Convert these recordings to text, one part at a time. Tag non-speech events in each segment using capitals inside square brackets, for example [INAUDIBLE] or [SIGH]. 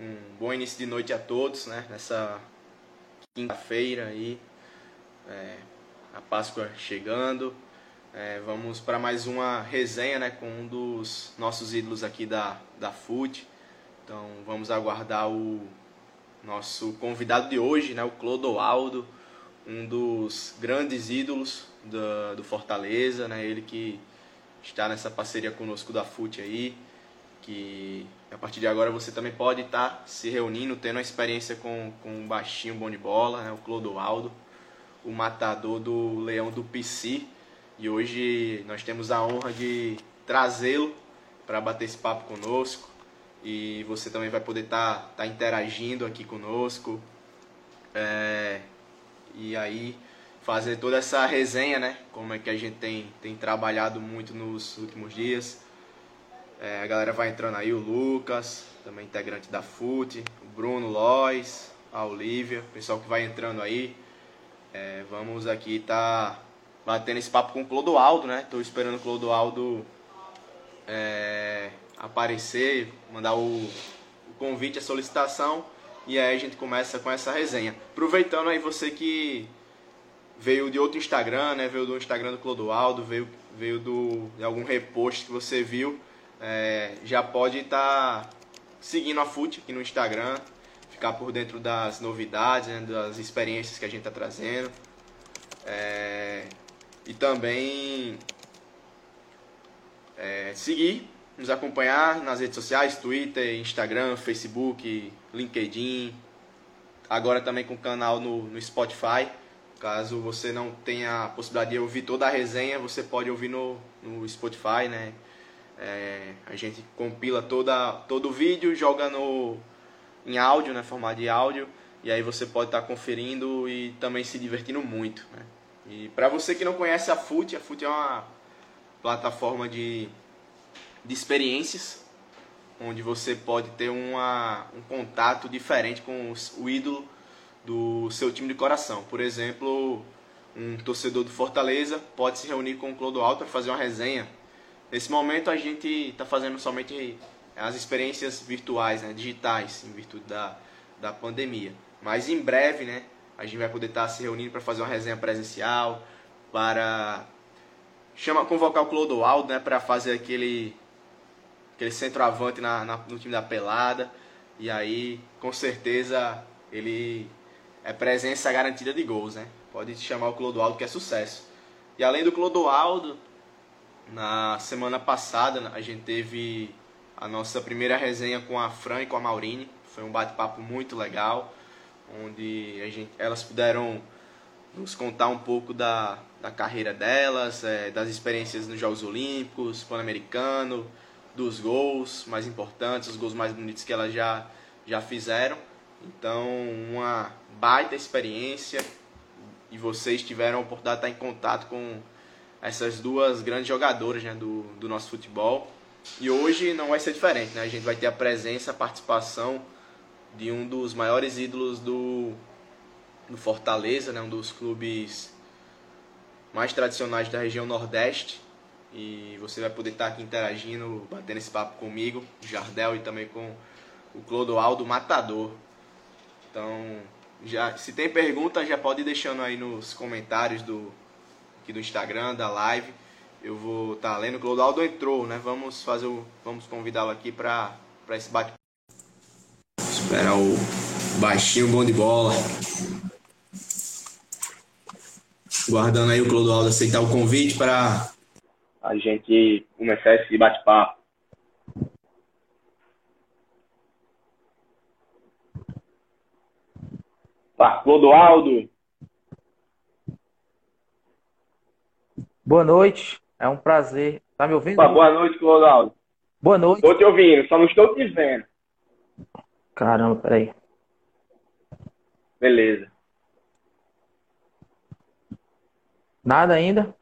Um bom início de noite a todos, né? Nessa quinta-feira aí, é, a Páscoa chegando. É, vamos para mais uma resenha, né? Com um dos nossos ídolos aqui da, da FUT. Então vamos aguardar o nosso convidado de hoje, né? O Clodoaldo, um dos grandes ídolos do, do Fortaleza, né? Ele que está nessa parceria conosco da FUT aí que a partir de agora você também pode estar tá se reunindo, tendo uma experiência com, com um baixinho bom de bola, né, o Clodoaldo, o matador do Leão do PC. E hoje nós temos a honra de trazê-lo para bater esse papo conosco. E você também vai poder estar tá, tá interagindo aqui conosco. É, e aí fazer toda essa resenha, né? Como é que a gente tem, tem trabalhado muito nos últimos dias é, a galera vai entrando aí, o Lucas, também integrante da FUT, o Bruno Lois, a Olivia, o pessoal que vai entrando aí. É, vamos aqui tá batendo esse papo com o Clodoaldo, né? Estou esperando o Clodoaldo é, aparecer, mandar o, o convite, a solicitação e aí a gente começa com essa resenha. Aproveitando aí você que veio de outro Instagram, né? Veio do Instagram do Clodoaldo, veio, veio do, de algum repost que você viu é, já pode estar tá seguindo a FUT aqui no Instagram, ficar por dentro das novidades, né, das experiências que a gente está trazendo. É, e também é, seguir, nos acompanhar nas redes sociais, Twitter, Instagram, Facebook, LinkedIn. Agora também com o canal no, no Spotify. Caso você não tenha a possibilidade de ouvir toda a resenha, você pode ouvir no, no Spotify, né? É, a gente compila toda, todo o vídeo, joga no, em áudio, né, formato de áudio, e aí você pode estar tá conferindo e também se divertindo muito. Né? E para você que não conhece a FUT, a FUT é uma plataforma de, de experiências, onde você pode ter uma, um contato diferente com os, o ídolo do seu time de coração. Por exemplo, um torcedor do Fortaleza pode se reunir com o Clodoaldo para fazer uma resenha Nesse momento a gente está fazendo somente as experiências virtuais, né, digitais, em virtude da, da pandemia. Mas em breve, né, a gente vai poder estar tá se reunindo para fazer uma resenha presencial, para chama, convocar o Clodoaldo, né, para fazer aquele aquele centroavante na, na, no time da pelada. E aí, com certeza, ele é presença garantida de gols, né? Pode chamar o Clodoaldo que é sucesso. E além do Clodoaldo, na semana passada a gente teve a nossa primeira resenha com a Fran e com a Maurine. Foi um bate-papo muito legal, onde a gente, elas puderam nos contar um pouco da, da carreira delas, é, das experiências nos Jogos Olímpicos, Pan-Americano, dos gols mais importantes, os gols mais bonitos que elas já, já fizeram. Então, uma baita experiência e vocês tiveram a oportunidade de estar em contato com essas duas grandes jogadoras né, do, do nosso futebol. E hoje não vai ser diferente, né? A gente vai ter a presença, a participação de um dos maiores ídolos do, do Fortaleza, né? um dos clubes mais tradicionais da região Nordeste. E você vai poder estar aqui interagindo, batendo esse papo comigo, Jardel e também com o Clodoaldo Matador. Então, já, se tem pergunta, já pode ir deixando aí nos comentários do, aqui do Instagram, da live. Eu vou estar tá lendo. Clodoaldo entrou, né? Vamos fazer o, vamos convidá-lo aqui para esse bate. Esperar o baixinho bom de bola. Guardando aí o Clodoaldo aceitar o convite para a gente começar esse bate-papo. Tá, Clodoaldo, Boa noite, é um prazer. Tá me ouvindo? boa noite, Clodoaldo. Boa noite. Estou te ouvindo, só não estou te vendo. Caramba, peraí. Beleza. Nada ainda?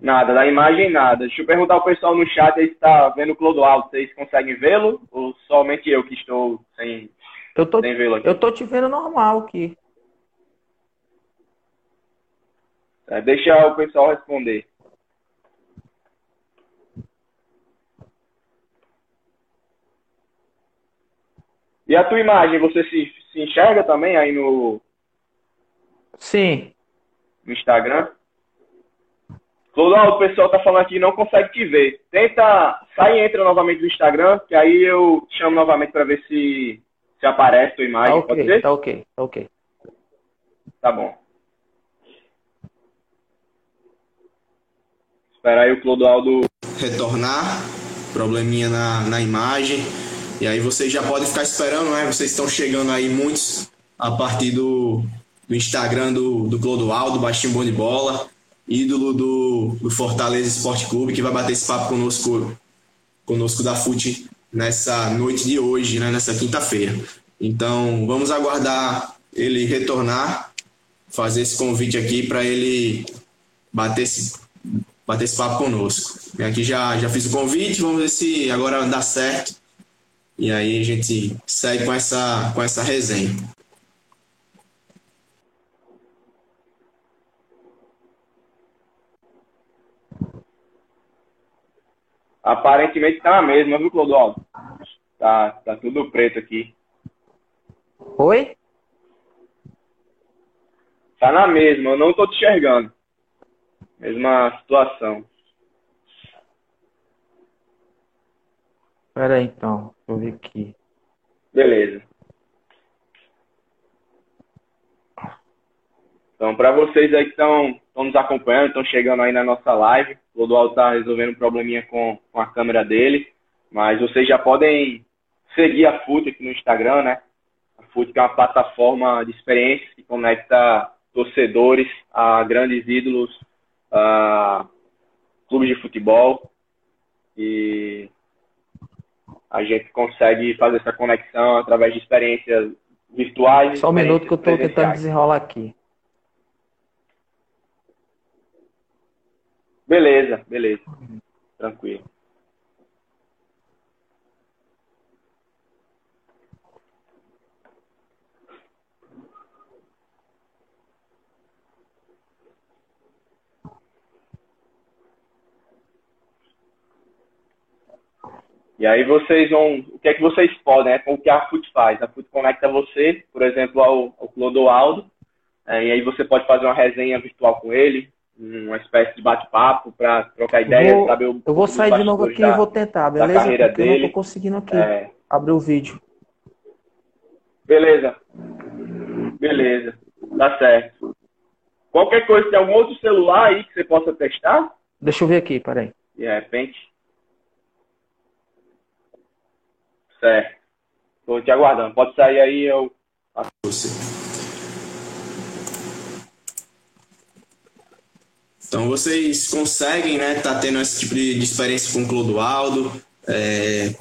Nada, da imagem nada. Deixa eu perguntar ao pessoal no chat aí se está vendo o Clodoaldo. Vocês conseguem vê-lo? Ou somente eu que estou sem, eu tô, sem vê-lo aqui? Eu tô te vendo normal aqui. É, deixa o pessoal responder. E a tua imagem, você se, se enxerga também aí no, Sim. no Instagram? Clodoaldo, o pessoal tá falando aqui não consegue te ver. Tenta, sai e entra novamente no Instagram, que aí eu te chamo novamente para ver se, se aparece a tua imagem. Tá Pode ok, tá ok, tá ok. Tá bom. Espera aí o Clodoaldo. retornar, probleminha na, na imagem. E aí vocês já podem ficar esperando, né? Vocês estão chegando aí muitos a partir do, do Instagram do, do Clodoaldo, Baixinho Bom de Bola, ídolo do, do Fortaleza Esporte Clube, que vai bater esse papo conosco, conosco da FUT nessa noite de hoje, né? Nessa quinta-feira. Então vamos aguardar ele retornar, fazer esse convite aqui para ele bater esse, bater esse papo conosco. E aqui já, já fiz o convite, vamos ver se agora dá certo. E aí a gente segue com essa, com essa resenha. Aparentemente tá na mesma, viu, Clodoaldo? Tá, tá tudo preto aqui. Oi? Tá na mesma, eu não tô te enxergando. Mesma situação. Pera aí então, deixa eu ver aqui. Beleza. Então, para vocês aí que estão nos acompanhando, estão chegando aí na nossa live, o Clodoaldo está resolvendo um probleminha com, com a câmera dele, mas vocês já podem seguir a FUT aqui no Instagram, né? A FUT é uma plataforma de experiências que conecta torcedores a grandes ídolos, a clubes de futebol e a gente consegue fazer essa conexão através de experiências virtuais. Só um minuto que eu experiências tentando desenrolar aqui. Beleza, beleza. Tranquilo. E aí vocês vão. O que é que vocês podem, né? Com o que a FUT faz? A FUT conecta você, por exemplo, ao, ao Clodoaldo, é, e aí você pode fazer uma resenha virtual com ele, uma espécie de bate-papo para trocar ideias, Vou- saber o Eu vou sair de novo aqui da- e vou tentar, beleza? carreira Porque eu não dele. tô conseguindo aqui é, abrir o vídeo. beleza. Beleza. Tá certo. Qualquer coisa, tem algum outro celular aí que você possa testar? Deixa eu ver aqui, peraí. De repente. Certo. Tô te aguardando. Pode sair aí, eu. você. Então vocês conseguem, né, tá tendo esse tipo de de experiência com o Clodoaldo, é,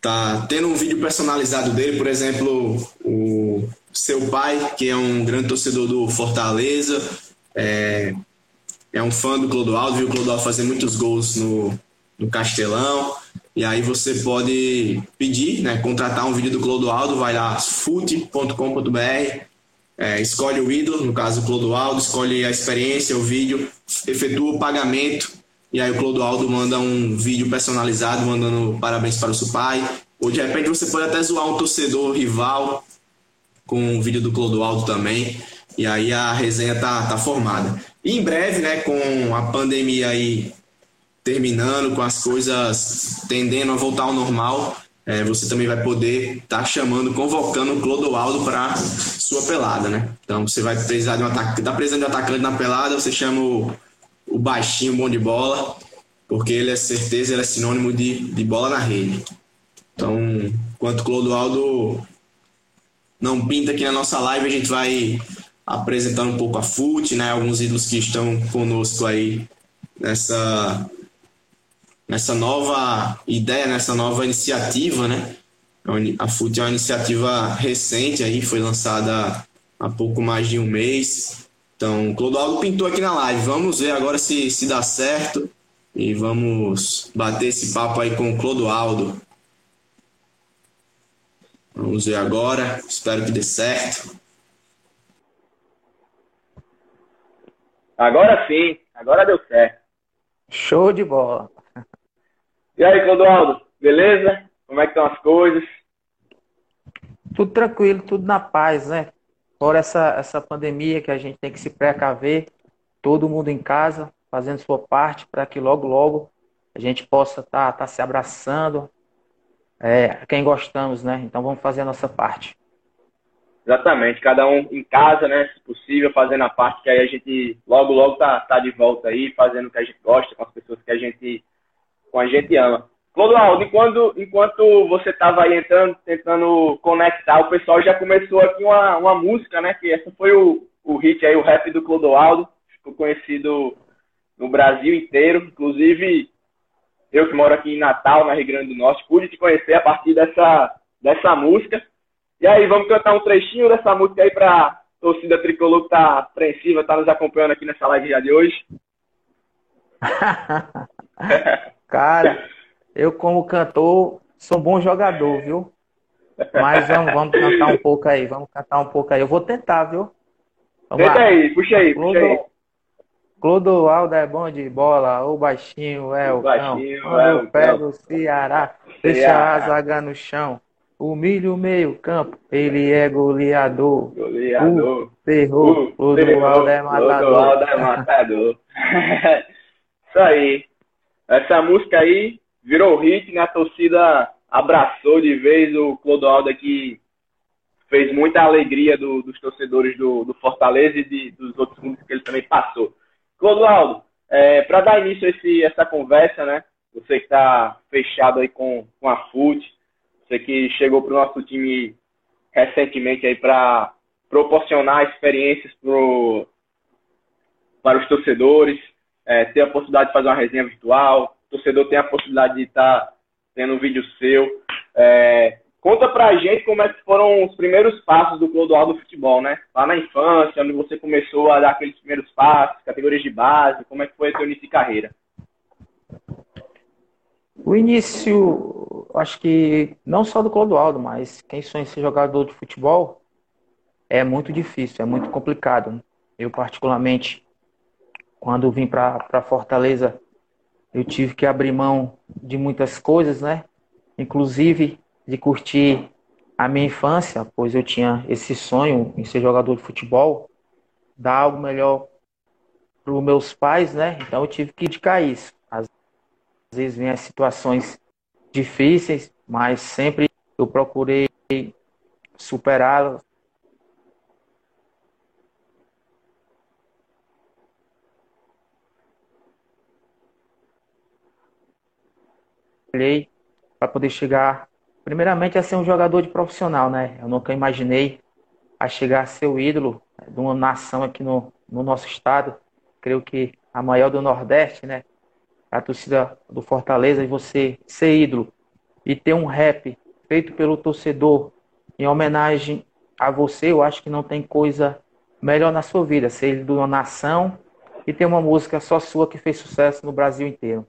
tá tendo um vídeo personalizado dele, por exemplo, o seu pai, que é um grande torcedor do Fortaleza, é, é um fã do Clodoaldo, viu o Clodoaldo fazer muitos gols no, no Castelão. E aí você pode pedir, né, contratar um vídeo do Clodoaldo, vai lá, fute.com.br, é, escolhe o ídolo, no caso o Clodoaldo, escolhe a experiência, o vídeo, efetua o pagamento, e aí o Clodoaldo manda um vídeo personalizado, mandando parabéns para o seu pai. Ou de repente você pode até zoar um torcedor rival com um vídeo do Clodoaldo também. E aí a resenha tá, tá formada. E em breve, né, com a pandemia aí terminando, com as coisas tendendo a voltar ao normal, é, você também vai poder estar chamando, convocando o Clodoaldo para sua pelada, né? Então você vai precisar de um atacante, tá precisando de um atacante na pelada, você chama o, o baixinho bom de bola, porque ele é certeza, ele é sinônimo de, de bola na rede. Então, enquanto Clodoaldo não pinta aqui na nossa live, a gente vai apresentando um pouco a FUT, né? Alguns ídolos que estão conosco aí nessa nessa nova ideia, nessa nova iniciativa, né? A FUT é uma iniciativa recente aí, foi lançada há pouco mais de um mês. Então, o Clodoaldo pintou aqui na live. Vamos ver agora se, se dá certo e vamos bater esse papo aí com o Clodoaldo. Vamos ver agora. Espero que dê certo. Agora sim, agora deu certo. Show de bola. E aí, Clodoaldo, beleza? Como é que estão as coisas? Tudo tranquilo, tudo na paz, né? Fora essa, essa pandemia que a gente tem que se precaver, todo mundo em casa, fazendo sua parte para que logo, logo a gente possa estar tá, tá se abraçando, é, quem gostamos, né? Então vamos fazer a nossa parte. Exatamente, cada um em casa, né? Se possível, fazendo a parte que aí a gente logo, logo tá, tá de volta aí, fazendo o que a gente gosta, com as pessoas que a gente, com a gente ama. Clodoaldo, enquanto, enquanto você estava aí entrando, tentando conectar, o pessoal já começou aqui uma, uma música, né? Que essa foi o, o hit aí, o rap do Clodoaldo. Ficou conhecido no Brasil inteiro. Inclusive, eu que moro aqui em Natal, na Rio Grande do Norte, pude te conhecer a partir dessa, dessa música. E aí, vamos cantar um trechinho dessa música aí pra torcida tricolor que tá apreensiva, tá nos acompanhando aqui nessa live já de hoje. [LAUGHS] Cara, eu, como cantor, sou um bom jogador, viu? Mas vamos, vamos cantar um pouco aí, vamos cantar um pouco aí. Eu vou tentar, viu? Vamos Tenta lá. aí, puxa aí, puxa Clodo... aí. Clodoaldo é bom de bola, o baixinho é o, o baixinho cão. É o pé do Ceará, deixa a zaga no chão. Humilha o meio campo, ele é goleador. Goleador. O terror, Clodoaldo é matador. Clodoaldo é matador. [LAUGHS] Isso aí. Essa música aí virou hit, né? A torcida abraçou de vez o Clodoaldo aqui fez muita alegria do, dos torcedores do, do Fortaleza e de, dos outros clubes que ele também passou. Clodoaldo, é, para dar início a esse, essa conversa, né? Você que está fechado aí com, com a FUT, você que chegou para o nosso time recentemente aí para proporcionar experiências pro, para os torcedores, é, ter a possibilidade de fazer uma resenha virtual, torcedor tem a possibilidade de estar tá tendo um vídeo seu. É, conta pra gente como é que foram os primeiros passos do Clodoaldo do futebol, né? Lá na infância, onde você começou a dar aqueles primeiros passos, categorias de base, como é que foi o seu início de carreira? O início, acho que não só do Clodoaldo, mas quem sonha ser jogador de futebol é muito difícil, é muito complicado. Eu, particularmente, quando vim para Fortaleza, eu tive que abrir mão de muitas coisas, né? Inclusive de curtir a minha infância, pois eu tinha esse sonho em ser jogador de futebol, dar algo melhor para os meus pais, né? Então eu tive que dedicar isso. Às vezes as situações difíceis, mas sempre eu procurei superá-las trabalhei para poder chegar, primeiramente, a ser um jogador de profissional, né? Eu nunca imaginei a chegar a ser o ídolo de uma nação aqui no, no nosso estado. Creio que a maior do Nordeste, né? A torcida do Fortaleza e você ser ídolo e ter um rap feito pelo torcedor em homenagem a você, eu acho que não tem coisa melhor na sua vida, ser ídolo de uma nação e ter uma música só sua que fez sucesso no Brasil inteiro.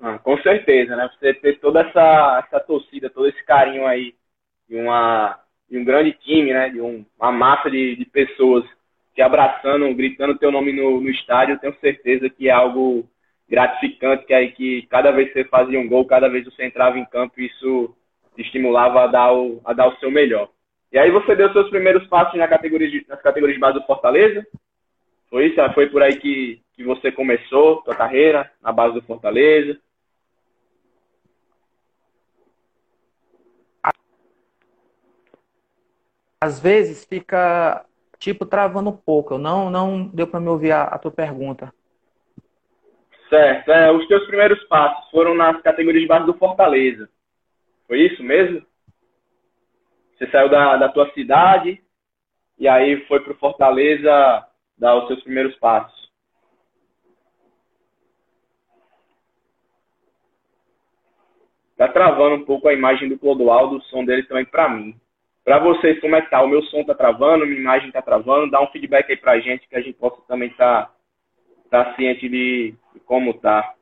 Ah, com certeza, né? Você ter toda essa, essa torcida, todo esse carinho aí de, uma, de um grande time, né? De um, uma massa de, de pessoas te abraçando, gritando teu nome no, no estádio, tenho certeza que é algo gratificante, que aí que cada vez que você fazia um gol, cada vez que você entrava em campo, isso te estimulava a dar o, a dar o seu melhor. E aí você deu seus primeiros passos na categoria de, nas categorias de base do Fortaleza? Foi isso? Foi por aí que, que você começou sua carreira, na base do Fortaleza? Às vezes fica tipo travando um pouco. Não, não deu para me ouvir a, a, tua pergunta. Certo. É, os teus primeiros passos foram nas categorias de base do Fortaleza. Foi isso mesmo? Você saiu da, da tua cidade e aí foi para o Fortaleza dar os seus primeiros passos. Tá travando um pouco a imagem do Clodoaldo, o som dele também para mim. Para vocês, como é que tá? O meu som tá travando, minha imagem tá travando? Dá um feedback aí pra gente que a gente possa também estar tá, tá ciente de, de como tá.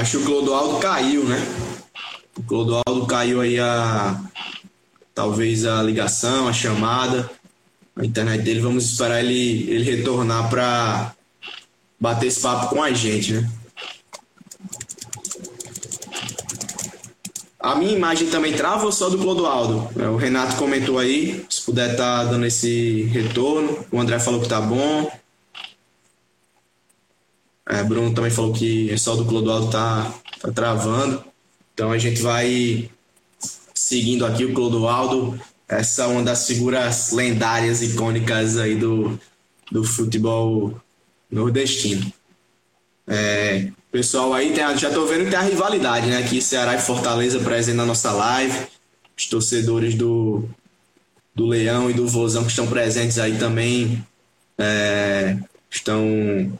Acho que o Clodoaldo caiu, né? O Clodoaldo caiu aí a. Talvez a ligação, a chamada, a internet dele. Vamos esperar ele, ele retornar para bater esse papo com a gente, né? A minha imagem também trava ou só do Clodoaldo? É, o Renato comentou aí, se puder estar tá dando esse retorno. O André falou que tá bom. É, Bruno também falou que só do Clodoaldo tá, tá travando. Então a gente vai seguindo aqui o Clodoaldo, essa é uma das figuras lendárias, icônicas aí do, do futebol nordestino. É, pessoal aí, tem, já tô vendo que tem a rivalidade, né? Aqui Ceará e Fortaleza presente na nossa live. Os torcedores do, do Leão e do Vozão que estão presentes aí também é, estão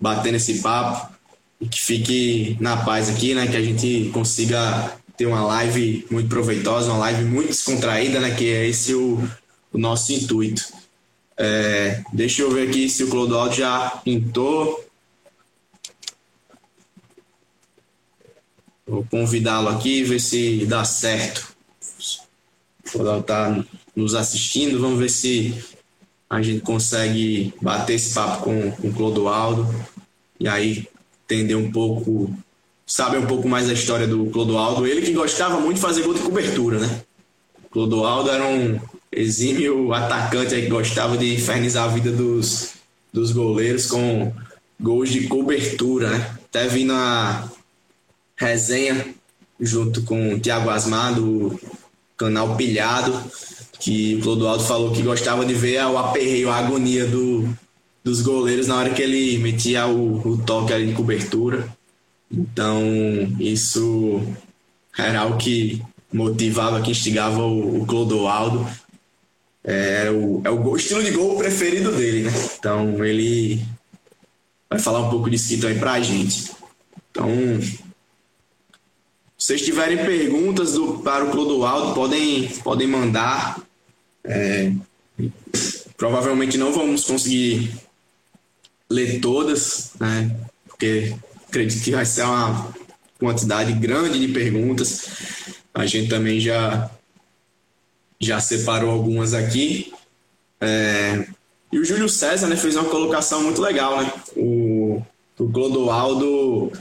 batendo esse papo. E que fique na paz aqui, né? Que a gente consiga ter uma live muito proveitosa, uma live muito descontraída, né? Que é esse o, o nosso intuito. É, deixa eu ver aqui se o Clodoaldo já pintou. Vou convidá-lo aqui, ver se dá certo. O Clodoaldo está nos assistindo, vamos ver se a gente consegue bater esse papo com, com o Clodoaldo e aí entender um pouco, saber um pouco mais da história do Clodoaldo. Ele que gostava muito de fazer gol de cobertura, né? Clodoaldo era um exímio atacante que gostava de infernizar a vida dos, dos goleiros com gols de cobertura, né? Até vi na resenha junto com o Thiago Asmar do canal Pilhado, que o Clodoaldo falou que gostava de ver o aperreio, a agonia do, dos goleiros na hora que ele metia o, o toque ali de cobertura. Então, isso era o que motivava, que instigava o, o Clodoaldo. É, o, é o estilo de gol preferido dele, né? Então, ele vai falar um pouco disso também pra gente. Então, se vocês tiverem perguntas do, para o Clodoaldo, podem, podem mandar. É, provavelmente não vamos conseguir ler todas, né? Porque acredito que vai ser uma quantidade grande de perguntas. A gente também já já separou algumas aqui. É, e o Júlio César né, fez uma colocação muito legal, né? O, o Clodoaldo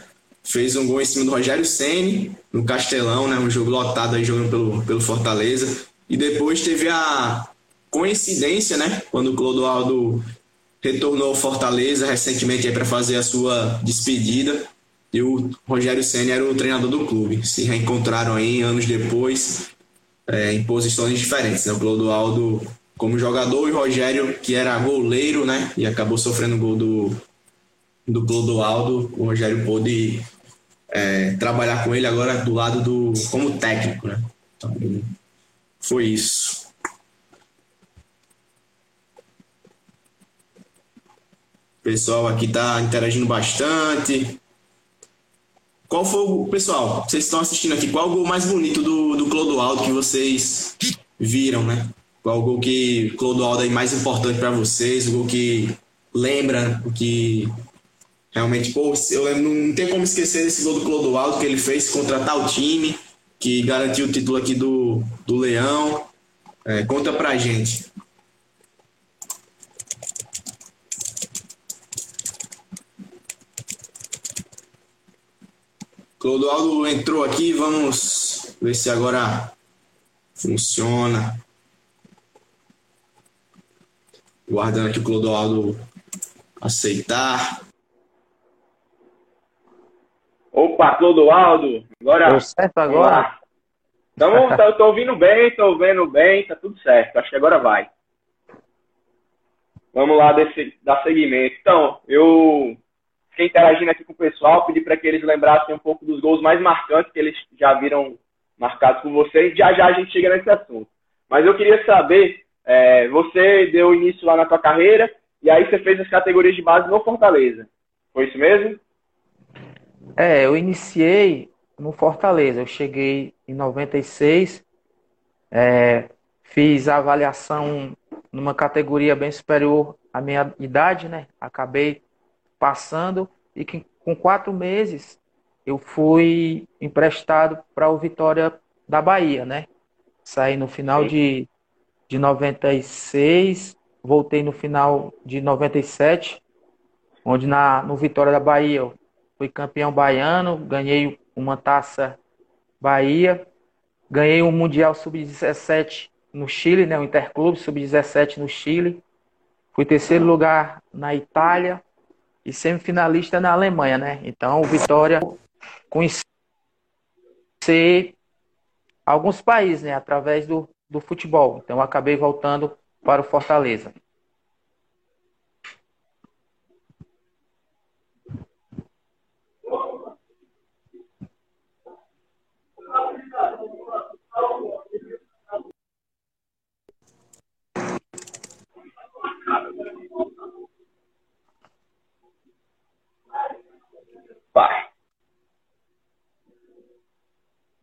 fez um gol em cima do Rogério Ceni no Castelão, né? Um jogo lotado aí jogando pelo, pelo Fortaleza. E depois teve a coincidência, né? Quando o Clodoaldo retornou ao Fortaleza recentemente para fazer a sua despedida. E o Rogério Senna era o treinador do clube. Se reencontraram aí anos depois, é, em posições diferentes. Né? O Clodoaldo como jogador e o Rogério, que era goleiro, né? E acabou sofrendo o gol do, do Clodoaldo. O Rogério pôde é, trabalhar com ele agora do lado do como técnico, né? Então, foi isso. pessoal aqui tá interagindo bastante. Qual foi o. Pessoal, vocês estão assistindo aqui, qual o gol mais bonito do, do Clodoaldo que vocês viram, né? Qual o gol que Clodoaldo é mais importante para vocês? O gol que lembra, o que realmente, pô, eu lembro, não tem como esquecer desse gol do Clodoaldo que ele fez contra tal time, que garantiu o título aqui do, do Leão. É, conta pra gente. Clodoaldo entrou aqui, vamos ver se agora funciona. Guardando aqui o Clodoaldo aceitar. Opa, Clodoaldo, agora. Deu certo agora? Então, tá, eu tô ouvindo bem, tô ouvindo bem, tá tudo certo. Acho que agora vai. Vamos lá desse, dar seguimento. Então, eu fiquei interagindo aqui com o pessoal, pedi para que eles lembrassem um pouco dos gols mais marcantes que eles já viram marcados por vocês. Já já a gente chega nesse assunto. Mas eu queria saber, é, você deu início lá na sua carreira e aí você fez as categorias de base no Fortaleza. Foi isso mesmo? É, eu iniciei no Fortaleza. Eu cheguei em 96, é, fiz a avaliação numa categoria bem superior à minha idade, né? Acabei passando e que com quatro meses eu fui emprestado para o Vitória da Bahia, né? Saí no final de, de 96, voltei no final de 97 onde na, no Vitória da Bahia eu fui campeão baiano, ganhei uma taça Bahia, ganhei um Mundial Sub-17 no Chile, né, o Interclube Sub-17 no Chile, fui terceiro lugar na Itália e semifinalista na Alemanha, né? Então, o Vitória conhecer alguns países, né, através do, do futebol. Então, acabei voltando para o Fortaleza.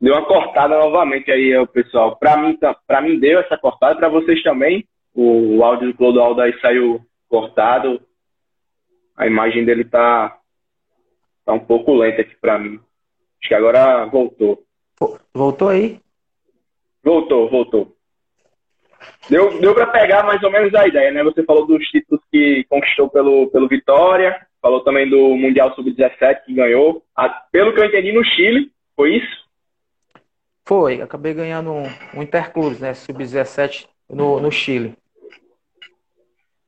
Deu uma cortada novamente aí, o pessoal. Para mim, para mim deu essa cortada, para vocês também. O, o áudio do Clodoaldo aí saiu cortado. A imagem dele tá tá um pouco lenta aqui para mim. Acho que agora voltou. Voltou aí? Voltou, voltou. Deu, deu para pegar mais ou menos a ideia, né? Você falou dos títulos que conquistou pelo, pelo Vitória, falou também do Mundial Sub-17 que ganhou. Ah, pelo que eu entendi, no Chile, foi isso? Foi, acabei ganhando um, um Interclubes, né? Sub-17 no, no Chile.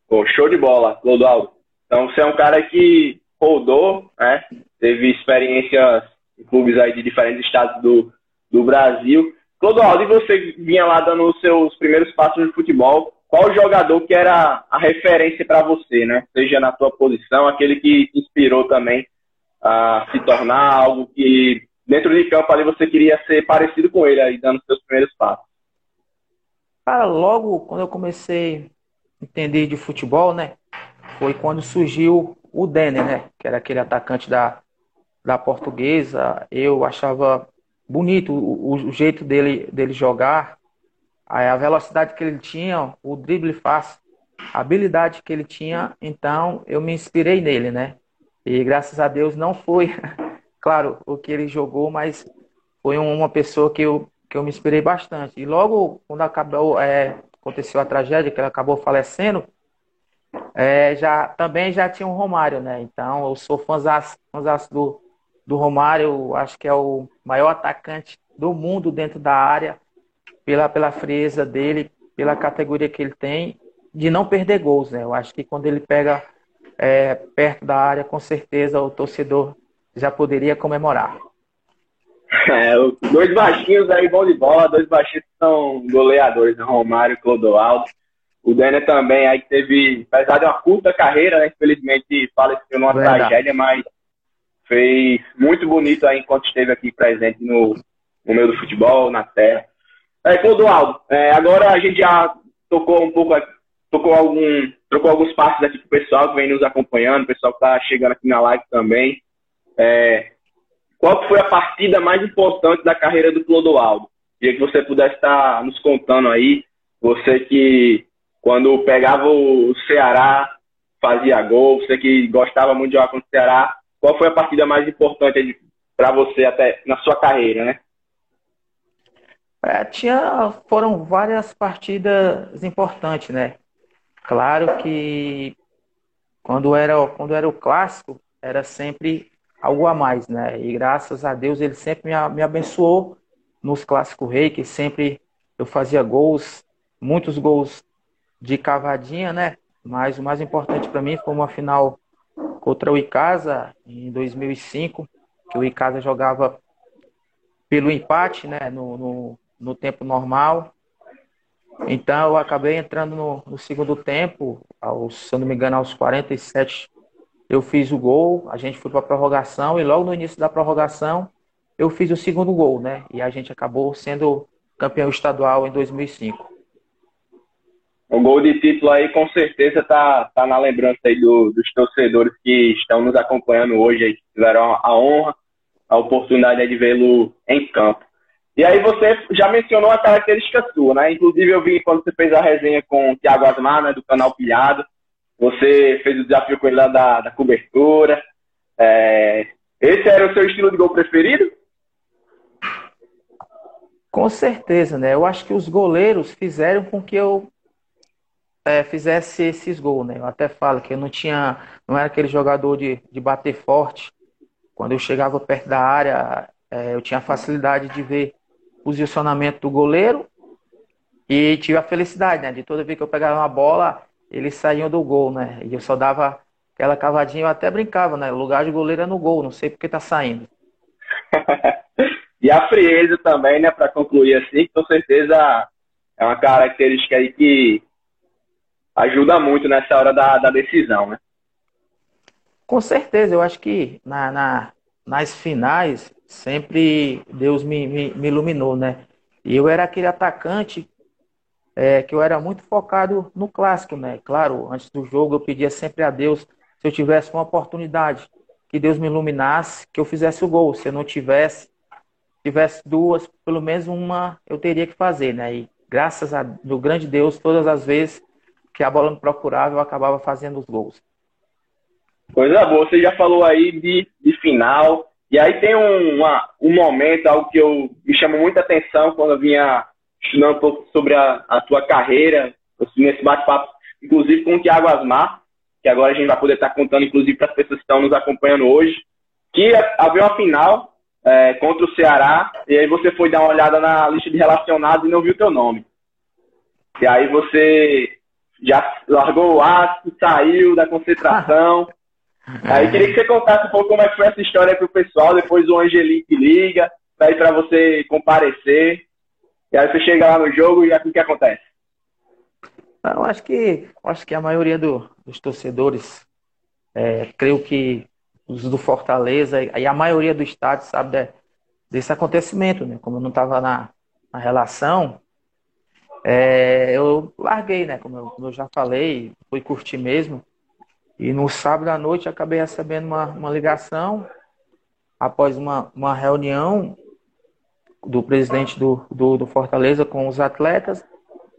Pô, show de bola, Clodoaldo. Então você é um cara que rodou, né? Teve experiências em clubes aí de diferentes estados do, do Brasil. Clodoaldo, e você vinha lá dando os seus primeiros passos no futebol, qual jogador que era a referência para você, né? Seja na tua posição, aquele que te inspirou também a se tornar algo que dentro de campo ali você queria ser parecido com ele aí, dando seus primeiros passos. Cara, logo quando eu comecei a entender de futebol, né? Foi quando surgiu o Denner, né? Que era aquele atacante da, da portuguesa. Eu achava bonito o, o jeito dele, dele jogar a velocidade que ele tinha, o drible fácil, a habilidade que ele tinha, então eu me inspirei nele, né? E graças a Deus não foi, [LAUGHS] claro, o que ele jogou, mas foi uma pessoa que eu, que eu me inspirei bastante. E logo quando acabou, é, aconteceu a tragédia, que ele acabou falecendo, é, já, também já tinha o um Romário, né? Então eu sou fãzão do, do Romário, acho que é o maior atacante do mundo dentro da área pela, pela frieza dele, pela categoria que ele tem, de não perder gols, né? Eu acho que quando ele pega é, perto da área, com certeza o torcedor já poderia comemorar. É, dois baixinhos aí, bom de bola, dois baixinhos que são goleadores, né? Romário e Clodoaldo. O Denner também aí teve, apesar de uma curta carreira, né? Infelizmente faleceu numa Verdade. tragédia, mas fez muito bonito aí enquanto esteve aqui presente no, no meio do futebol, na terra. É, Clodoaldo, é, agora a gente já tocou um pouco, tocou, algum, trocou alguns passos aqui pro pessoal que vem nos acompanhando, o pessoal que tá chegando aqui na live também. É, qual foi a partida mais importante da carreira do Clodoaldo? Queria que você pudesse estar nos contando aí, você que quando pegava o Ceará fazia gol, você que gostava muito de jogar com o Ceará, qual foi a partida mais importante para você até na sua carreira, né? É, tinha, foram várias partidas importantes, né? Claro que quando era, quando era o clássico, era sempre algo a mais, né? E graças a Deus ele sempre me, me abençoou nos clássicos rei, que sempre eu fazia gols, muitos gols de cavadinha, né? Mas o mais importante para mim foi uma final contra o Icasa em 2005, que o Icasa jogava pelo empate, né? No, no, no tempo normal. Então eu acabei entrando no, no segundo tempo, aos, se eu não me engano, aos 47 eu fiz o gol, a gente foi para a prorrogação e logo no início da prorrogação eu fiz o segundo gol, né? E a gente acabou sendo campeão estadual em 2005. O gol de título aí com certeza tá, tá na lembrança aí do, dos torcedores que estão nos acompanhando hoje, aí, que tiveram a honra, a oportunidade de vê-lo em campo. E aí você já mencionou a característica sua, né? Inclusive eu vi quando você fez a resenha com o Thiago Asmar, né, do canal Pilhado, você fez o desafio com ele lá da, da cobertura. É... Esse era o seu estilo de gol preferido? Com certeza, né? Eu acho que os goleiros fizeram com que eu é, fizesse esses gols, né? Eu até falo que eu não tinha, não era aquele jogador de, de bater forte. Quando eu chegava perto da área, é, eu tinha facilidade de ver o posicionamento do goleiro e tive a felicidade, né? De toda vez que eu pegava uma bola, eles saíam do gol, né? E eu só dava aquela cavadinha, eu até brincava, né? O lugar de goleiro é no gol, não sei porque tá saindo. [LAUGHS] e a frieza também, né? Para concluir assim, com certeza é uma característica aí que ajuda muito nessa hora da, da decisão, né? Com certeza, eu acho que na, na nas finais sempre Deus me, me, me, iluminou, né? E eu era aquele atacante é, que eu era muito focado no clássico, né? Claro, antes do jogo eu pedia sempre a Deus se eu tivesse uma oportunidade que Deus me iluminasse, que eu fizesse o gol. Se eu não tivesse, tivesse duas, pelo menos uma eu teria que fazer, né? E graças a do grande Deus, todas as vezes que a bola me procurava, eu acabava fazendo os gols. Coisa boa, você já falou aí de, de final, e aí tem um, uma, um momento, algo que eu, me chamou muita atenção quando eu vinha estudando um pouco sobre a, a tua carreira, nesse bate-papo, inclusive com o Thiago Asmar, que agora a gente vai poder estar contando, inclusive, para as pessoas que estão nos acompanhando hoje, que havia uma final é, contra o Ceará, e aí você foi dar uma olhada na lista de relacionados e não viu teu nome. E aí você já largou o aço, saiu da concentração. [LAUGHS] Aí queria que você contasse um pouco como é que foi essa história para o pessoal. Depois o Angelique liga, aí para você comparecer. E aí você chega lá no jogo e assim que acontece. Eu acho que, acho que a maioria do, dos torcedores, é, creio que os do Fortaleza e a maioria do estádio sabe de, desse acontecimento, né? Como eu não estava na, na relação, é, eu larguei, né? Como eu, como eu, já falei, fui curtir mesmo. E no sábado à noite acabei recebendo uma, uma ligação após uma, uma reunião do presidente do, do, do, Fortaleza com os atletas.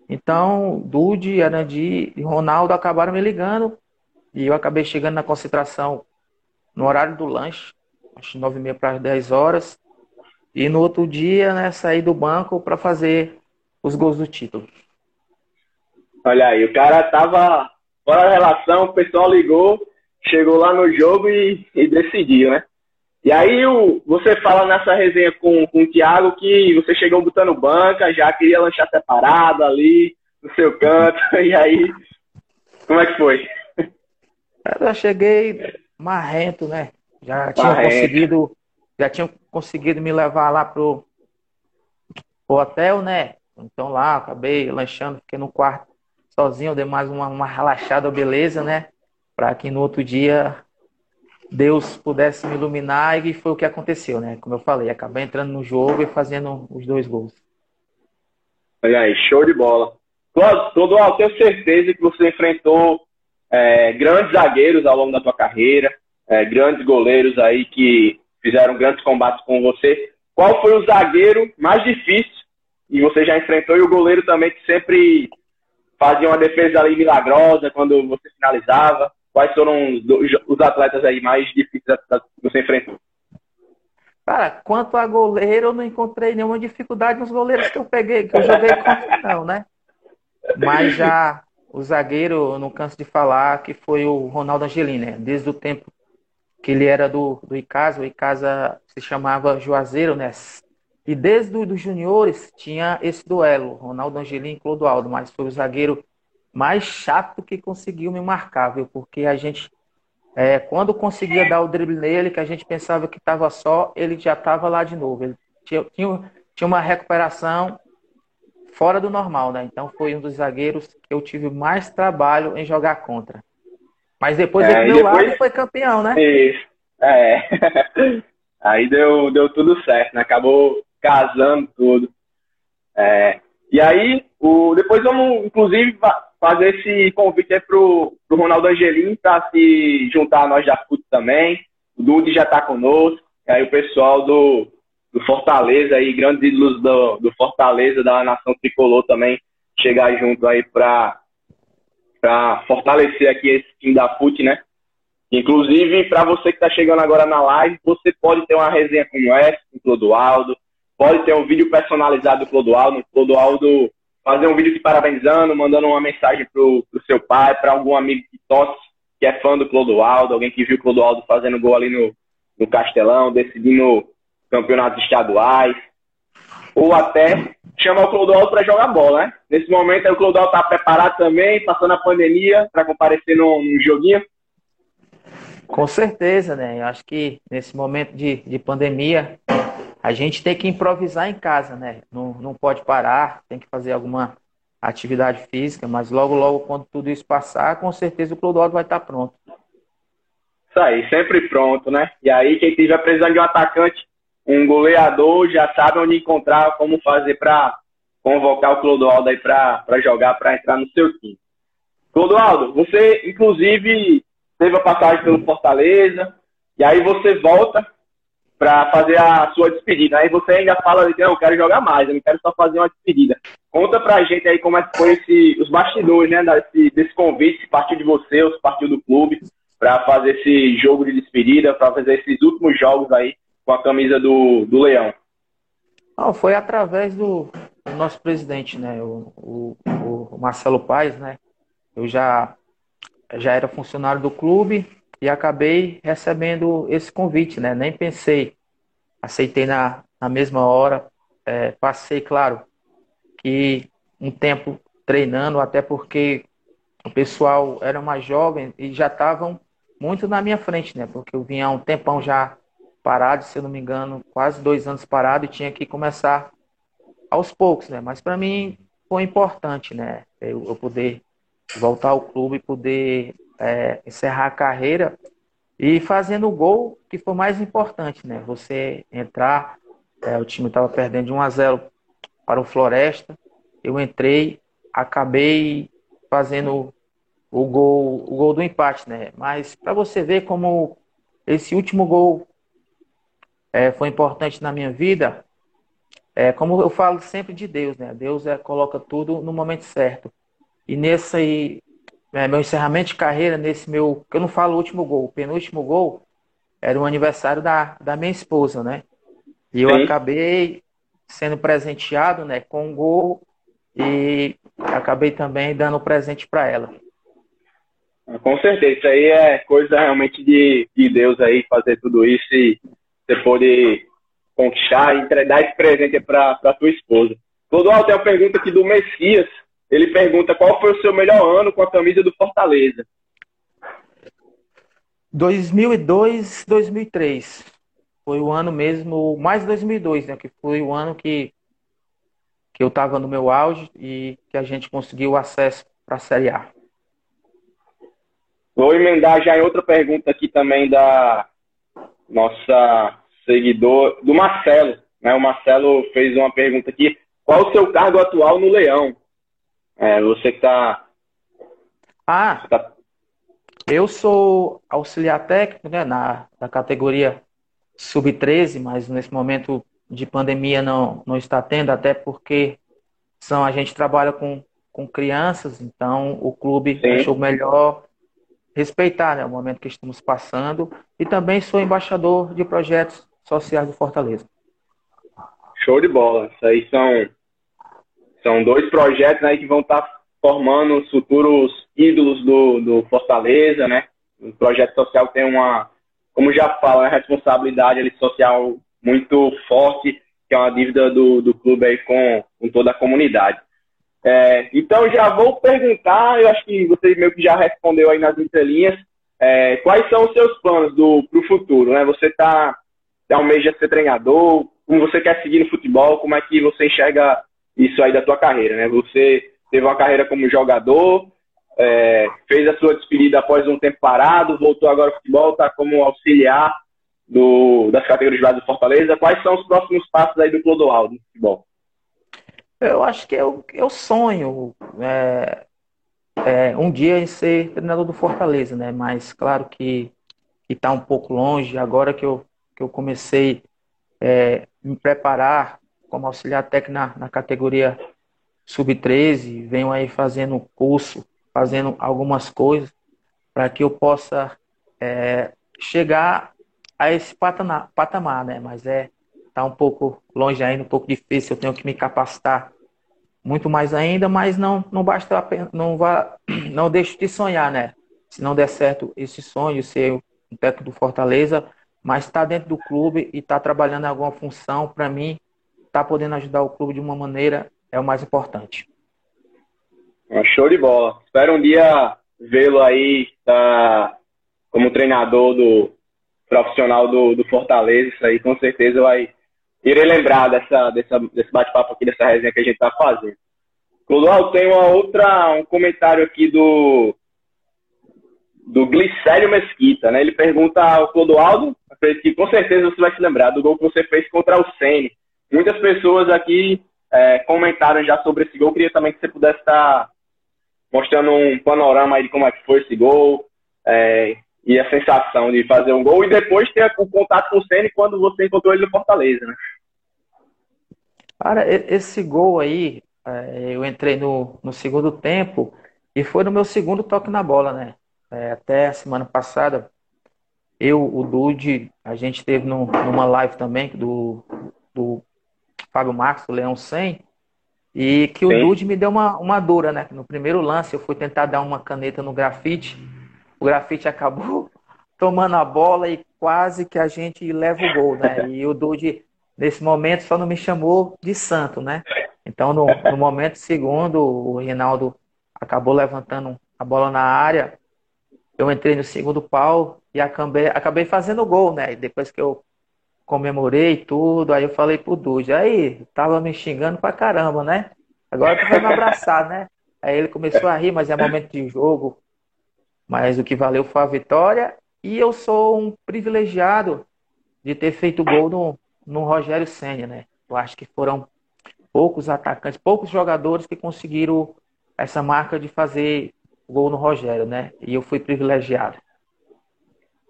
Então, Dude, Arandi e Ronaldo acabaram me ligando e eu acabei chegando na concentração no horário do lanche, acho nove e meia para as dez horas. E no outro dia, né, saí do banco para fazer os gols do título. Olha aí, o cara tava fora da relação, o pessoal ligou, chegou lá no jogo e, e decidiu, né? E aí o, você fala nessa resenha com, com o Thiago que você chegou botando banca, já queria lanchar separado ali, no seu canto, [LAUGHS] e aí, como é que foi? Eu cheguei marrento, né? Já tinha marrento. conseguido, já tinha conseguido me levar lá pro, pro hotel, né? Então lá, acabei lanchando, fiquei no quarto sozinho, dei mais uma, uma relaxada, beleza, né? Para que no outro dia Deus pudesse me iluminar e foi o que aconteceu, né? Como eu falei, acabei entrando no jogo e fazendo os dois gols. Olha aí, show de bola. Todo, eu tenho certeza que você enfrentou é, grandes zagueiros ao longo da tua carreira, é, grandes goleiros aí que fizeram grandes combates com você. Qual foi o zagueiro mais difícil e você já enfrentou, e o goleiro também que sempre fazia uma defesa ali milagrosa quando você finalizava. Quais foram os, atletas aí mais difíceis que você enfrentou? Cara, quanto a goleiro, eu não encontrei nenhuma dificuldade nos goleiros que eu peguei, que eu joguei contra, não, né? Mas já o zagueiro, eu não canso de falar, que foi o Ronaldo Angelini, né? Desde o tempo que ele era do, do Icasa, o Icasa se chamava Juazeiro, né? E desde os juniores tinha esse duelo, Ronaldo Angelim e Clodoaldo, mas foi o zagueiro mais chato que conseguiu me marcar, viu? Porque a gente, é, quando conseguia dar o drible nele, que a gente pensava que estava só, ele já estava lá de novo. Ele tinha, tinha, tinha uma recuperação fora do normal, né? Então foi um dos zagueiros que eu tive mais trabalho em jogar contra. Mas depois é, ele meu depois... lado foi campeão, né? Isso. É. [LAUGHS] Aí deu, deu tudo certo, né? Acabou casando tudo. É, e aí, o, depois vamos, inclusive, fazer esse convite aí pro, pro Ronaldo Angelim para se juntar a nós da FUT também. O Dude já está conosco. E aí o pessoal do, do Fortaleza aí, grandes ídolos do, do Fortaleza, da Nação Tricolor também, chegar junto aí para fortalecer aqui esse time da FUT, né? Inclusive, para você que está chegando agora na live, você pode ter uma resenha como essa, com o Clodoaldo, Pode ter um vídeo personalizado do Clodoaldo. O Clodoaldo fazer um vídeo te parabenizando, mandando uma mensagem pro, pro seu pai, para algum amigo que torce, que é fã do Clodoaldo, alguém que viu o Clodoaldo fazendo gol ali no, no Castelão, decidindo campeonatos estaduais, ou até chamar o Clodoaldo para jogar bola, né? Nesse momento o Clodoaldo tá preparado também, passando a pandemia, para comparecer num, num joguinho. Com certeza, né? Eu acho que nesse momento de, de pandemia, a gente tem que improvisar em casa, né? Não, não pode parar, tem que fazer alguma atividade física, mas logo, logo, quando tudo isso passar, com certeza o Clodoaldo vai estar pronto. Isso aí, sempre pronto, né? E aí, quem tiver precisando de um atacante, um goleador, já sabe onde encontrar, como fazer para convocar o Clodoaldo aí para jogar, para entrar no seu time. Clodoaldo, você, inclusive, teve a passagem pelo Fortaleza, e aí você volta para fazer a sua despedida. Aí você ainda fala não, eu quero jogar mais, eu não quero só fazer uma despedida. Conta pra gente aí como é que foi esse, os bastidores, né, desse, desse convite, se partiu de você, ou se partiu do clube, para fazer esse jogo de despedida, para fazer esses últimos jogos aí com a camisa do, do Leão. Não, foi através do, do nosso presidente, né, o, o, o Marcelo Paes, né, eu já já era funcionário do clube e acabei recebendo esse convite, né? Nem pensei, aceitei na, na mesma hora. É, passei, claro, que um tempo treinando, até porque o pessoal era mais jovem e já estavam muito na minha frente, né? Porque eu vinha há um tempão já parado, se eu não me engano, quase dois anos parado e tinha que começar aos poucos, né? Mas para mim foi importante, né? Eu, eu poder voltar ao clube e poder é, encerrar a carreira e fazendo o gol que foi mais importante, né? Você entrar, é, o time estava perdendo de 1 a 0 para o Floresta, eu entrei, acabei fazendo o gol, o gol do empate, né? Mas para você ver como esse último gol é, foi importante na minha vida, é, como eu falo sempre de Deus, né? Deus é, coloca tudo no momento certo. E nesse é, meu encerramento de carreira, nesse meu. Eu não falo último gol, o penúltimo gol era o aniversário da, da minha esposa, né? E eu Sim. acabei sendo presenteado né, com um gol e acabei também dando um presente para ela. Com certeza, isso aí é coisa realmente de, de Deus aí, fazer tudo isso e você poder conquistar e dar esse presente para tua esposa. Clodoaldo, tem uma pergunta aqui do Messias. Ele pergunta qual foi o seu melhor ano com a camisa do Fortaleza. 2002, 2003. Foi o ano mesmo, mais 2002, né? Que foi o ano que, que eu estava no meu auge e que a gente conseguiu acesso para a Série A. Vou emendar já em outra pergunta aqui também da nossa seguidor, do Marcelo. Né? O Marcelo fez uma pergunta aqui. Qual o seu cargo atual no Leão? É, você que está. Ah, tá... eu sou auxiliar técnico né, na, na categoria sub-13, mas nesse momento de pandemia não, não está tendo, até porque são, a gente trabalha com, com crianças, então o clube Sim. achou melhor respeitar né, o momento que estamos passando. E também sou embaixador de projetos sociais do Fortaleza. Show de bola. Isso aí são são dois projetos aí que vão estar tá formando os futuros ídolos do, do Fortaleza, né? O projeto social tem uma, como já falo, responsabilidade ali, social muito forte, que é uma dívida do, do clube aí com, com toda a comunidade. É, então já vou perguntar, eu acho que você meio que já respondeu aí nas entrelinhas, é, quais são os seus planos para o futuro, né? Você está tá almeja ser treinador, como você quer seguir no futebol, como é que você enxerga isso aí da tua carreira, né? Você teve uma carreira como jogador, é, fez a sua despedida após um tempo parado, voltou agora ao futebol, está como auxiliar do, das categorias de base do Fortaleza. Quais são os próximos passos aí do Clodoaldo no futebol? Eu acho que eu, eu sonho é, é, um dia em ser treinador do Fortaleza, né? Mas claro que está um pouco longe. Agora que eu, que eu comecei é, me preparar como auxiliar técnico na, na categoria sub-13, venho aí fazendo curso, fazendo algumas coisas para que eu possa é, chegar a esse patamar, patamar, né? Mas é tá um pouco longe ainda, um pouco difícil. Eu tenho que me capacitar muito mais ainda, mas não, não basta, não vá, [CLEARS THROAT] não deixe de sonhar, né? Se não der certo esse sonho ser um técnico do Fortaleza, mas está dentro do clube e está trabalhando em alguma função, para mim, está podendo ajudar o clube de uma maneira é o mais importante. Show de bola. Espero um dia vê-lo aí tá, como treinador do profissional do, do Fortaleza. Isso aí com certeza vai irei lembrar dessa, dessa, desse bate-papo aqui, dessa resenha que a gente está fazendo. Clodoaldo, tem uma outra, um comentário aqui do do Glicério Mesquita, né? Ele pergunta ao Clodoaldo, que com certeza você vai se lembrar do gol que você fez contra o Sene. Muitas pessoas aqui é, comentaram já sobre esse gol. Queria também que você pudesse estar mostrando um panorama aí de como é que foi esse gol é, e a sensação de fazer um gol e depois ter o contato com o Sene quando você encontrou ele no Fortaleza, né? Cara, esse gol aí, é, eu entrei no, no segundo tempo e foi no meu segundo toque na bola, né? É, até semana passada, eu, o Dude, a gente teve numa live também do, do Fábio Marcos, do Leão 100, e que o Dude me deu uma, uma dura, né? No primeiro lance eu fui tentar dar uma caneta no grafite, o grafite acabou [LAUGHS] tomando a bola e quase que a gente leva o gol, né? E o Dude nesse momento só não me chamou de santo, né? Então, no, no momento segundo, o Reinaldo acabou levantando a bola na área. Eu entrei no segundo pau e acabei, acabei fazendo gol, né? E depois que eu comemorei tudo, aí eu falei pro Dude, aí, tava me xingando pra caramba, né? Agora tu vai me abraçar, né? Aí ele começou a rir, mas é momento de jogo. Mas o que valeu foi a vitória. E eu sou um privilegiado de ter feito gol no, no Rogério Senna, né? Eu acho que foram poucos atacantes, poucos jogadores que conseguiram essa marca de fazer gol no Rogério, né? E eu fui privilegiado.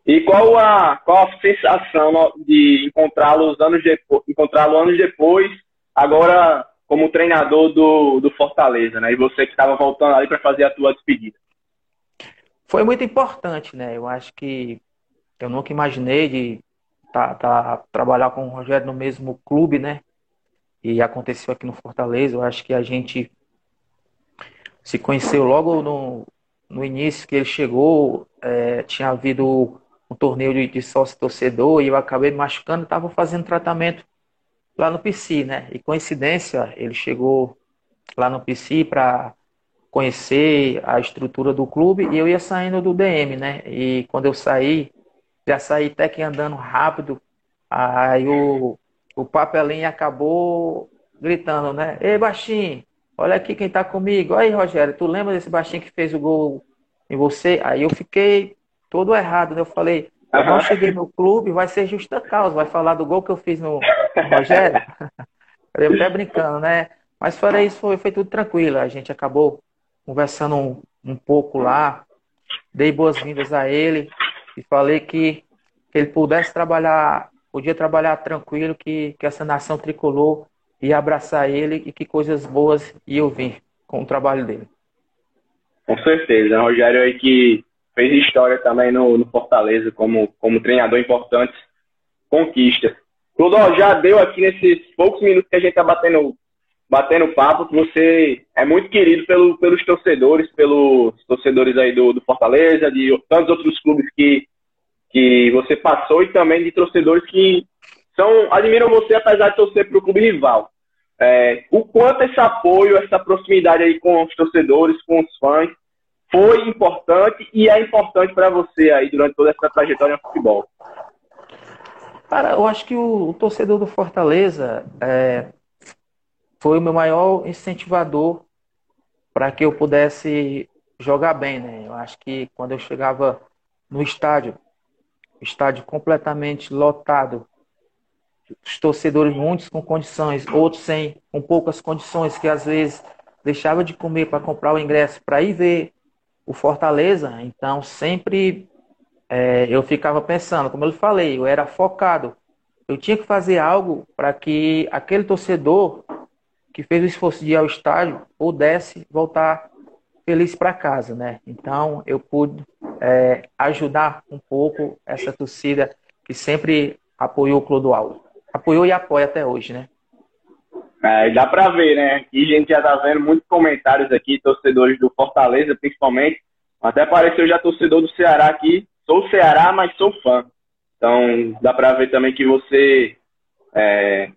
E qual a, qual a sensação de encontrá-lo anos depois, encontrá-lo anos depois, agora como treinador do, do Fortaleza, né? E você que estava voltando ali para fazer a tua despedida. Foi muito importante, né? Eu acho que eu nunca imaginei de tá, tá, trabalhar com o Rogério no mesmo clube, né? E aconteceu aqui no Fortaleza. Eu acho que a gente se conheceu logo no, no início que ele chegou. É, tinha havido um torneio de, de sócio torcedor e eu acabei me machucando. Estava fazendo tratamento lá no PC, né? E coincidência, ele chegou lá no PC para conhecer a estrutura do clube e eu ia saindo do DM, né? E quando eu saí, já saí até que andando rápido. Aí o, o papelinho acabou gritando, né? Ei, baixinho, olha aqui quem tá comigo. Aí, Rogério, tu lembra desse baixinho que fez o gol em você? Aí eu fiquei todo errado, né? Eu falei, eu não cheguei no clube, vai ser justa causa, vai falar do gol que eu fiz no, no Rogério. [LAUGHS] eu até brincando, né? Mas fora isso, foi, foi tudo tranquilo. A gente acabou conversando um, um pouco lá, dei boas-vindas a ele e falei que, que ele pudesse trabalhar, podia trabalhar tranquilo, que, que essa nação tricolor ia abraçar ele e que coisas boas iam vir com o trabalho dele. Com certeza. O Rogério aí que fez história também no, no Fortaleza como, como treinador importante, conquista. Clodó, já deu aqui nesses poucos minutos que a gente está batendo, batendo papo, que você é muito querido pelo, pelos torcedores, pelos torcedores aí do, do Fortaleza, de tantos outros clubes que, que você passou e também de torcedores que são, admiram você apesar de torcer para o clube rival. É, o quanto esse apoio, essa proximidade aí com os torcedores, com os fãs, foi importante e é importante para você aí durante toda essa trajetória no futebol? Cara, eu acho que o, o torcedor do Fortaleza é, foi o meu maior incentivador para que eu pudesse jogar bem, né? Eu acho que quando eu chegava no estádio, estádio completamente lotado, os torcedores muitos com condições, outros sem, com poucas condições, que às vezes deixava de comer para comprar o ingresso para ir ver o Fortaleza. Então sempre é, eu ficava pensando, como eu falei, eu era focado. Eu tinha que fazer algo para que aquele torcedor que fez o esforço de ir ao estádio pudesse voltar feliz para casa, né? Então eu pude é, ajudar um pouco essa torcida que sempre apoiou o Clodoaldo. Apoiou e apoia até hoje, né? É, dá para ver, né? E a gente já tá vendo muitos comentários aqui, torcedores do Fortaleza, principalmente. Até pareceu já torcedor do Ceará aqui. Sou Ceará, mas sou fã. Então, dá para ver também que você é,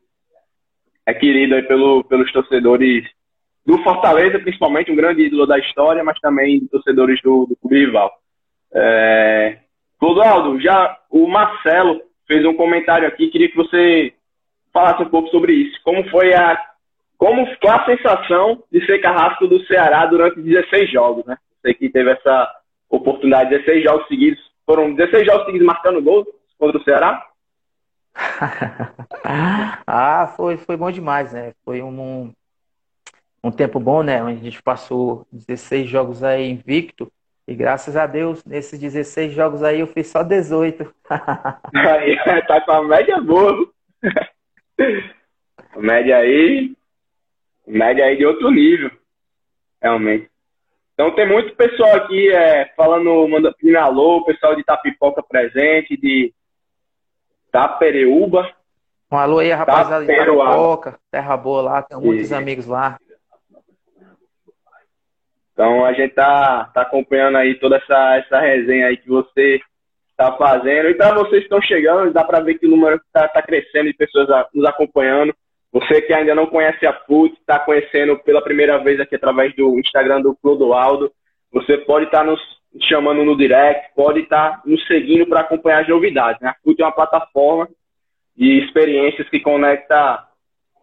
é querido aí pelo, pelos torcedores do Fortaleza, principalmente, um grande ídolo da história, mas também torcedores do, do clube rival. É... Clodoaldo, já o Marcelo fez um comentário aqui, queria que você falasse um pouco sobre isso. Como foi a. Como foi a sensação de ser carrasco do Ceará durante 16 jogos, né? Você que teve essa oportunidade, 16 jogos seguidos. Foram 16 jogos seguidos marcando gol contra o Ceará? [LAUGHS] ah, foi, foi bom demais, né? Foi um, um tempo bom, né? Onde a gente passou 16 jogos aí invicto. E graças a Deus, nesses 16 jogos aí eu fiz só 18. [LAUGHS] aí, [LAUGHS] tá com a média boa. [LAUGHS] Média aí. Média aí de outro nível. Realmente. Então tem muito pessoal aqui é, falando, manda pedindo alô, pessoal de Tapipoca presente, de Tapereuba. Um alô aí, rapaziada de Tapipoca, terra boa lá, tem muitos amigos lá. Então a gente tá, tá acompanhando aí toda essa, essa resenha aí que você está fazendo. E para vocês estão chegando, dá para ver que o número está tá crescendo de pessoas nos acompanhando. Você que ainda não conhece a FUT, está conhecendo pela primeira vez aqui através do Instagram do Clodoaldo, você pode estar tá nos chamando no direct, pode estar tá nos seguindo para acompanhar as novidades. Né? A FUT é uma plataforma de experiências que conecta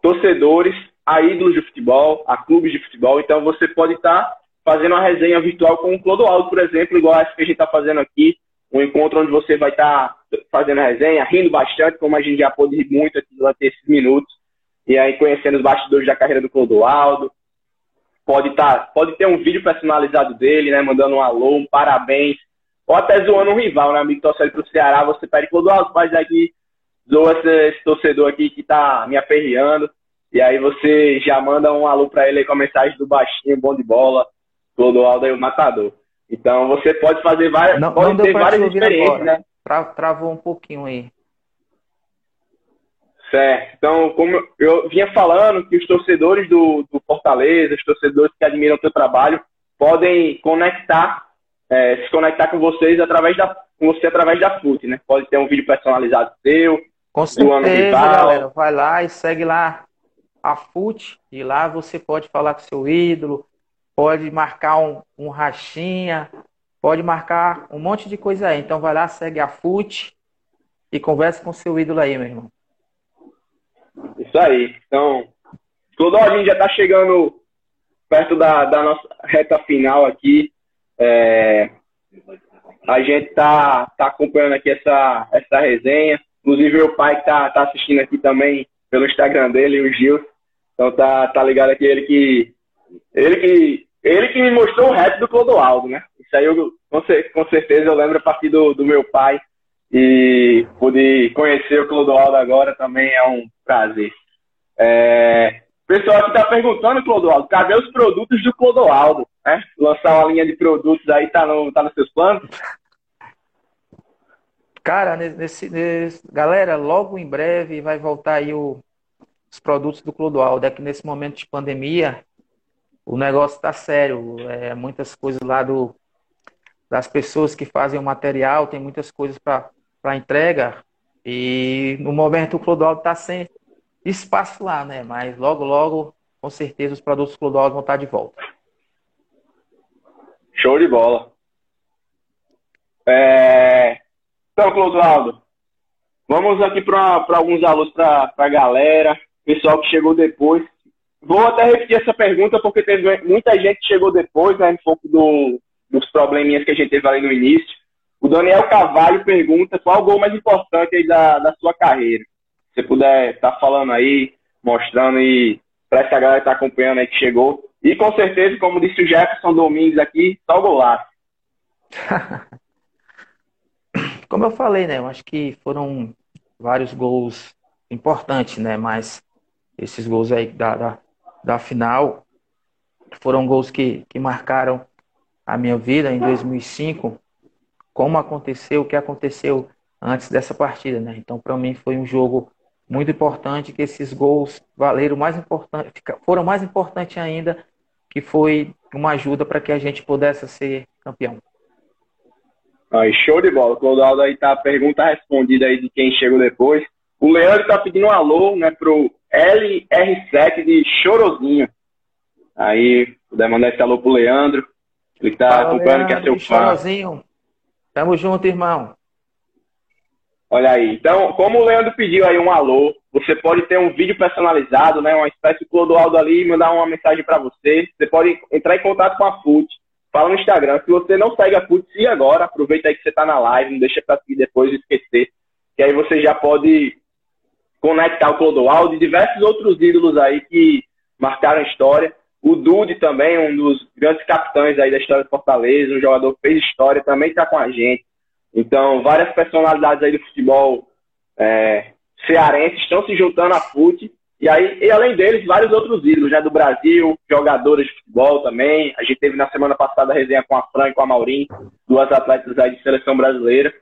torcedores a ídolos de futebol, a clubes de futebol. Então você pode estar tá fazendo uma resenha virtual com o Clodoaldo, por exemplo, igual essa que a gente está fazendo aqui, um encontro onde você vai estar tá fazendo resenha, rindo bastante, como a gente já pôde rir muito aqui durante esses minutos, e aí conhecendo os bastidores da carreira do Clodoaldo. Pode, tá, pode ter um vídeo personalizado dele, né, mandando um alô, um parabéns, ou até zoando um rival, né, amigo torcedor para o Ceará, você pede Clodoaldo, faz aqui, zoa esse, esse torcedor aqui que tá me aperreando, e aí você já manda um alô para ele com a mensagem do baixinho, bom de bola, Clodoaldo aí o matador. Então você pode fazer várias, não, pode não ter várias experiências, né? Tra travou um pouquinho aí. Certo. Então, como eu vinha falando, que os torcedores do, do Fortaleza, os torcedores que admiram o seu trabalho, podem conectar, é, se conectar com vocês através da, com você através da FUT, né? Pode ter um vídeo personalizado seu, com certeza, galera. Vai lá e segue lá a FUT, e lá você pode falar com seu ídolo, pode marcar um, um rachinha, pode marcar um monte de coisa aí. Então vai lá, segue a FUT e conversa com seu ídolo aí, meu irmão. Isso aí. Então, tudo a gente já está chegando perto da, da, nossa reta final aqui. É, a gente tá, tá acompanhando aqui essa, essa resenha. Inclusive, meu pai que tá, tá assistindo aqui também pelo Instagram dele, o Gil. Então tá, tá ligado aqui, ele que. Ele que ele que me mostrou o rap do Clodoaldo, né? Isso aí, eu, com, certeza, eu lembro a partir do, do meu pai. E poder conhecer o Clodoaldo agora também é um prazer. É, pessoal aqui está perguntando, Clodoaldo, cadê os produtos do Clodoaldo? Né? Lançar uma linha de produtos aí tá, no, tá nos seus planos? Cara, nesse, nesse, galera, logo em breve vai voltar aí o, os produtos do Clodoaldo. É que nesse momento de pandemia, o negócio está sério. É, muitas coisas lá do, das pessoas que fazem o material, tem muitas coisas para entrega. E no momento o Clodoaldo está sem espaço lá, né? Mas logo, logo, com certeza, os produtos Clodoaldo vão estar tá de volta. Show de bola. É... Então, Clodoaldo, vamos aqui para alguns alunos, para a galera, pessoal que chegou depois. Vou até repetir essa pergunta porque teve muita gente que chegou depois, né, um pouco do, dos probleminhas que a gente teve ali no início. O Daniel Cavalho pergunta qual o gol mais importante aí da, da sua carreira. Se você puder estar tá falando aí, mostrando e para essa galera que está acompanhando aí que chegou. E com certeza, como disse o Jefferson Domingues aqui, só o golaço. [LAUGHS] como eu falei, né? Eu acho que foram vários gols importantes, né? Mas esses gols aí da, da, da final. Foram gols que, que marcaram a minha vida em 2005. Como aconteceu, o que aconteceu antes dessa partida, né? Então, para mim, foi um jogo muito importante que esses gols valeram mais importante, foram mais importantes ainda, que foi uma ajuda para que a gente pudesse ser campeão. Aí, show de bola. Clodoaldo aí tá a pergunta respondida aí de quem chegou depois. O Leandro tá pedindo um alô, né, pro LR7 de Chorozinho. Aí, puder mandar esse alô pro Leandro. Ele tá Fala, acompanhando, que é seu fã. Chorozinho. Tamo junto, irmão. Olha aí. Então, como o Leandro pediu aí um alô, você pode ter um vídeo personalizado, né? Uma espécie de Clodoaldo ali e mandar uma mensagem para você. Você pode entrar em contato com a FUT. Fala no Instagram. Se você não segue a FUT, siga agora. Aproveita aí que você está na live. Não deixa para seguir depois e esquecer. Que aí você já pode conectar o Clodoaldo e diversos outros ídolos aí que marcaram a história. O Dude também, um dos grandes capitães aí da história do Fortaleza, um jogador que fez história, também está com a gente. Então, várias personalidades aí do futebol é, cearense estão se juntando à FUT. E aí, e além deles, vários outros ídolos, né, do Brasil, jogadores de futebol também. A gente teve na semana passada a resenha com a Fran e com a Maurim, duas atletas aí de seleção brasileira.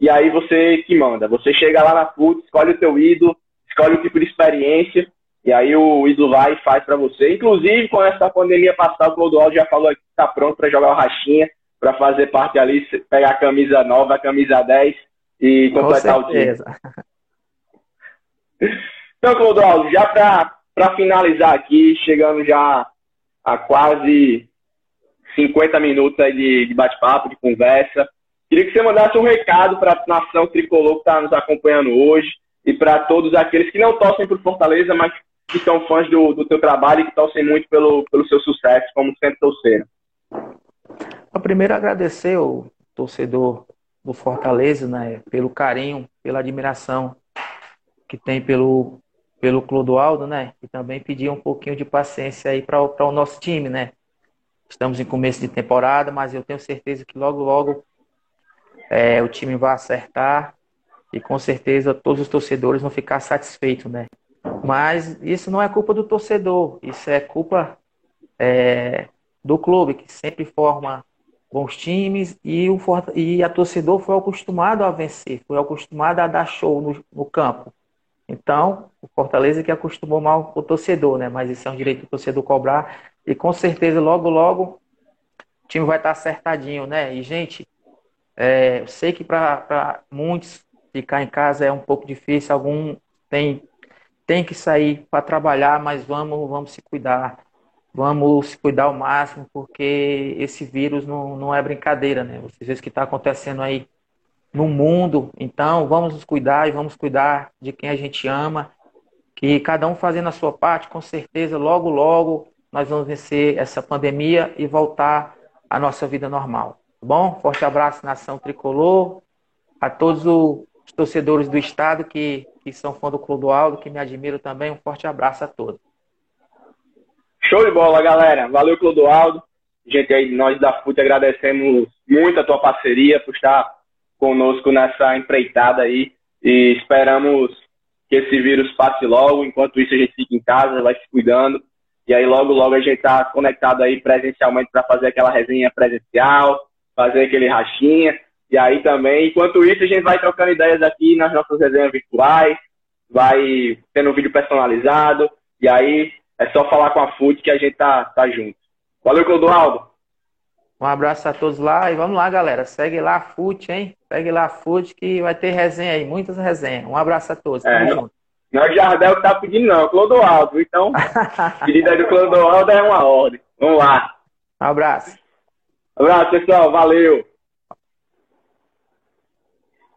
E aí você que manda. Você chega lá na FUT, escolhe o teu ídolo, escolhe o tipo de experiência, e aí o ídolo vai e faz para você. Inclusive, com essa pandemia passada, o Clodoaldo já falou que está pronto para jogar o Rachinha para fazer parte ali, pegar a camisa nova, a camisa 10 e completar o time. [LAUGHS] Então, Clodoaldo, já para finalizar aqui, chegando já a quase 50 minutos de, de bate-papo, de conversa, queria que você mandasse um recado para a nação tricolor que está nos acompanhando hoje e para todos aqueles que não torcem por Fortaleza, mas que são fãs do, do teu trabalho e que torcem muito pelo, pelo seu sucesso, como sempre torceram. Primeiro, agradecer o torcedor do Fortaleza, né, pelo carinho, pela admiração que tem pelo, pelo Clodoaldo, né, e também pedir um pouquinho de paciência aí para o nosso time, né. Estamos em começo de temporada, mas eu tenho certeza que logo, logo é, o time vai acertar e com certeza todos os torcedores vão ficar satisfeitos, né. Mas isso não é culpa do torcedor, isso é culpa é, do clube, que sempre forma bons times e, o, e a torcedor foi acostumado a vencer, foi acostumado a dar show no, no campo. Então, o Fortaleza que acostumou mal o torcedor, né? Mas isso é um direito do torcedor cobrar. E com certeza, logo, logo, o time vai estar acertadinho, né? E, gente, é, eu sei que para muitos ficar em casa é um pouco difícil, algum tem, tem que sair para trabalhar, mas vamos, vamos se cuidar. Vamos se cuidar ao máximo, porque esse vírus não, não é brincadeira, né? Vocês veem o que está acontecendo aí no mundo. Então, vamos nos cuidar e vamos cuidar de quem a gente ama. Que cada um fazendo a sua parte, com certeza, logo, logo, nós vamos vencer essa pandemia e voltar à nossa vida normal. Tá bom? Forte abraço, nação tricolor. A todos os torcedores do estado que, que são fã do Clodoaldo, que me admiram também. Um forte abraço a todos. Show de bola, galera. Valeu, Clodoaldo. Gente aí, nós da FUT agradecemos muito a tua parceria por estar conosco nessa empreitada aí e esperamos que esse vírus passe logo. Enquanto isso, a gente fica em casa, vai se cuidando. E aí, logo, logo, a gente tá conectado aí presencialmente para fazer aquela resenha presencial, fazer aquele rachinha. E aí também, enquanto isso, a gente vai trocando ideias aqui nas nossas resenhas virtuais, vai tendo um vídeo personalizado. E aí, é só falar com a FUT que a gente tá, tá junto. Valeu, Clodoaldo. Um abraço a todos lá e vamos lá, galera. Segue lá a FUT, hein? Segue lá a FUT que vai ter resenha aí, muitas resenhas. Um abraço a todos. É, não, não é o Jardel que tá pedindo, não, é o Clodoaldo. Então, [LAUGHS] pedido aí do Clodoaldo é uma ordem. Vamos lá. Um abraço. Um abraço, pessoal. Valeu.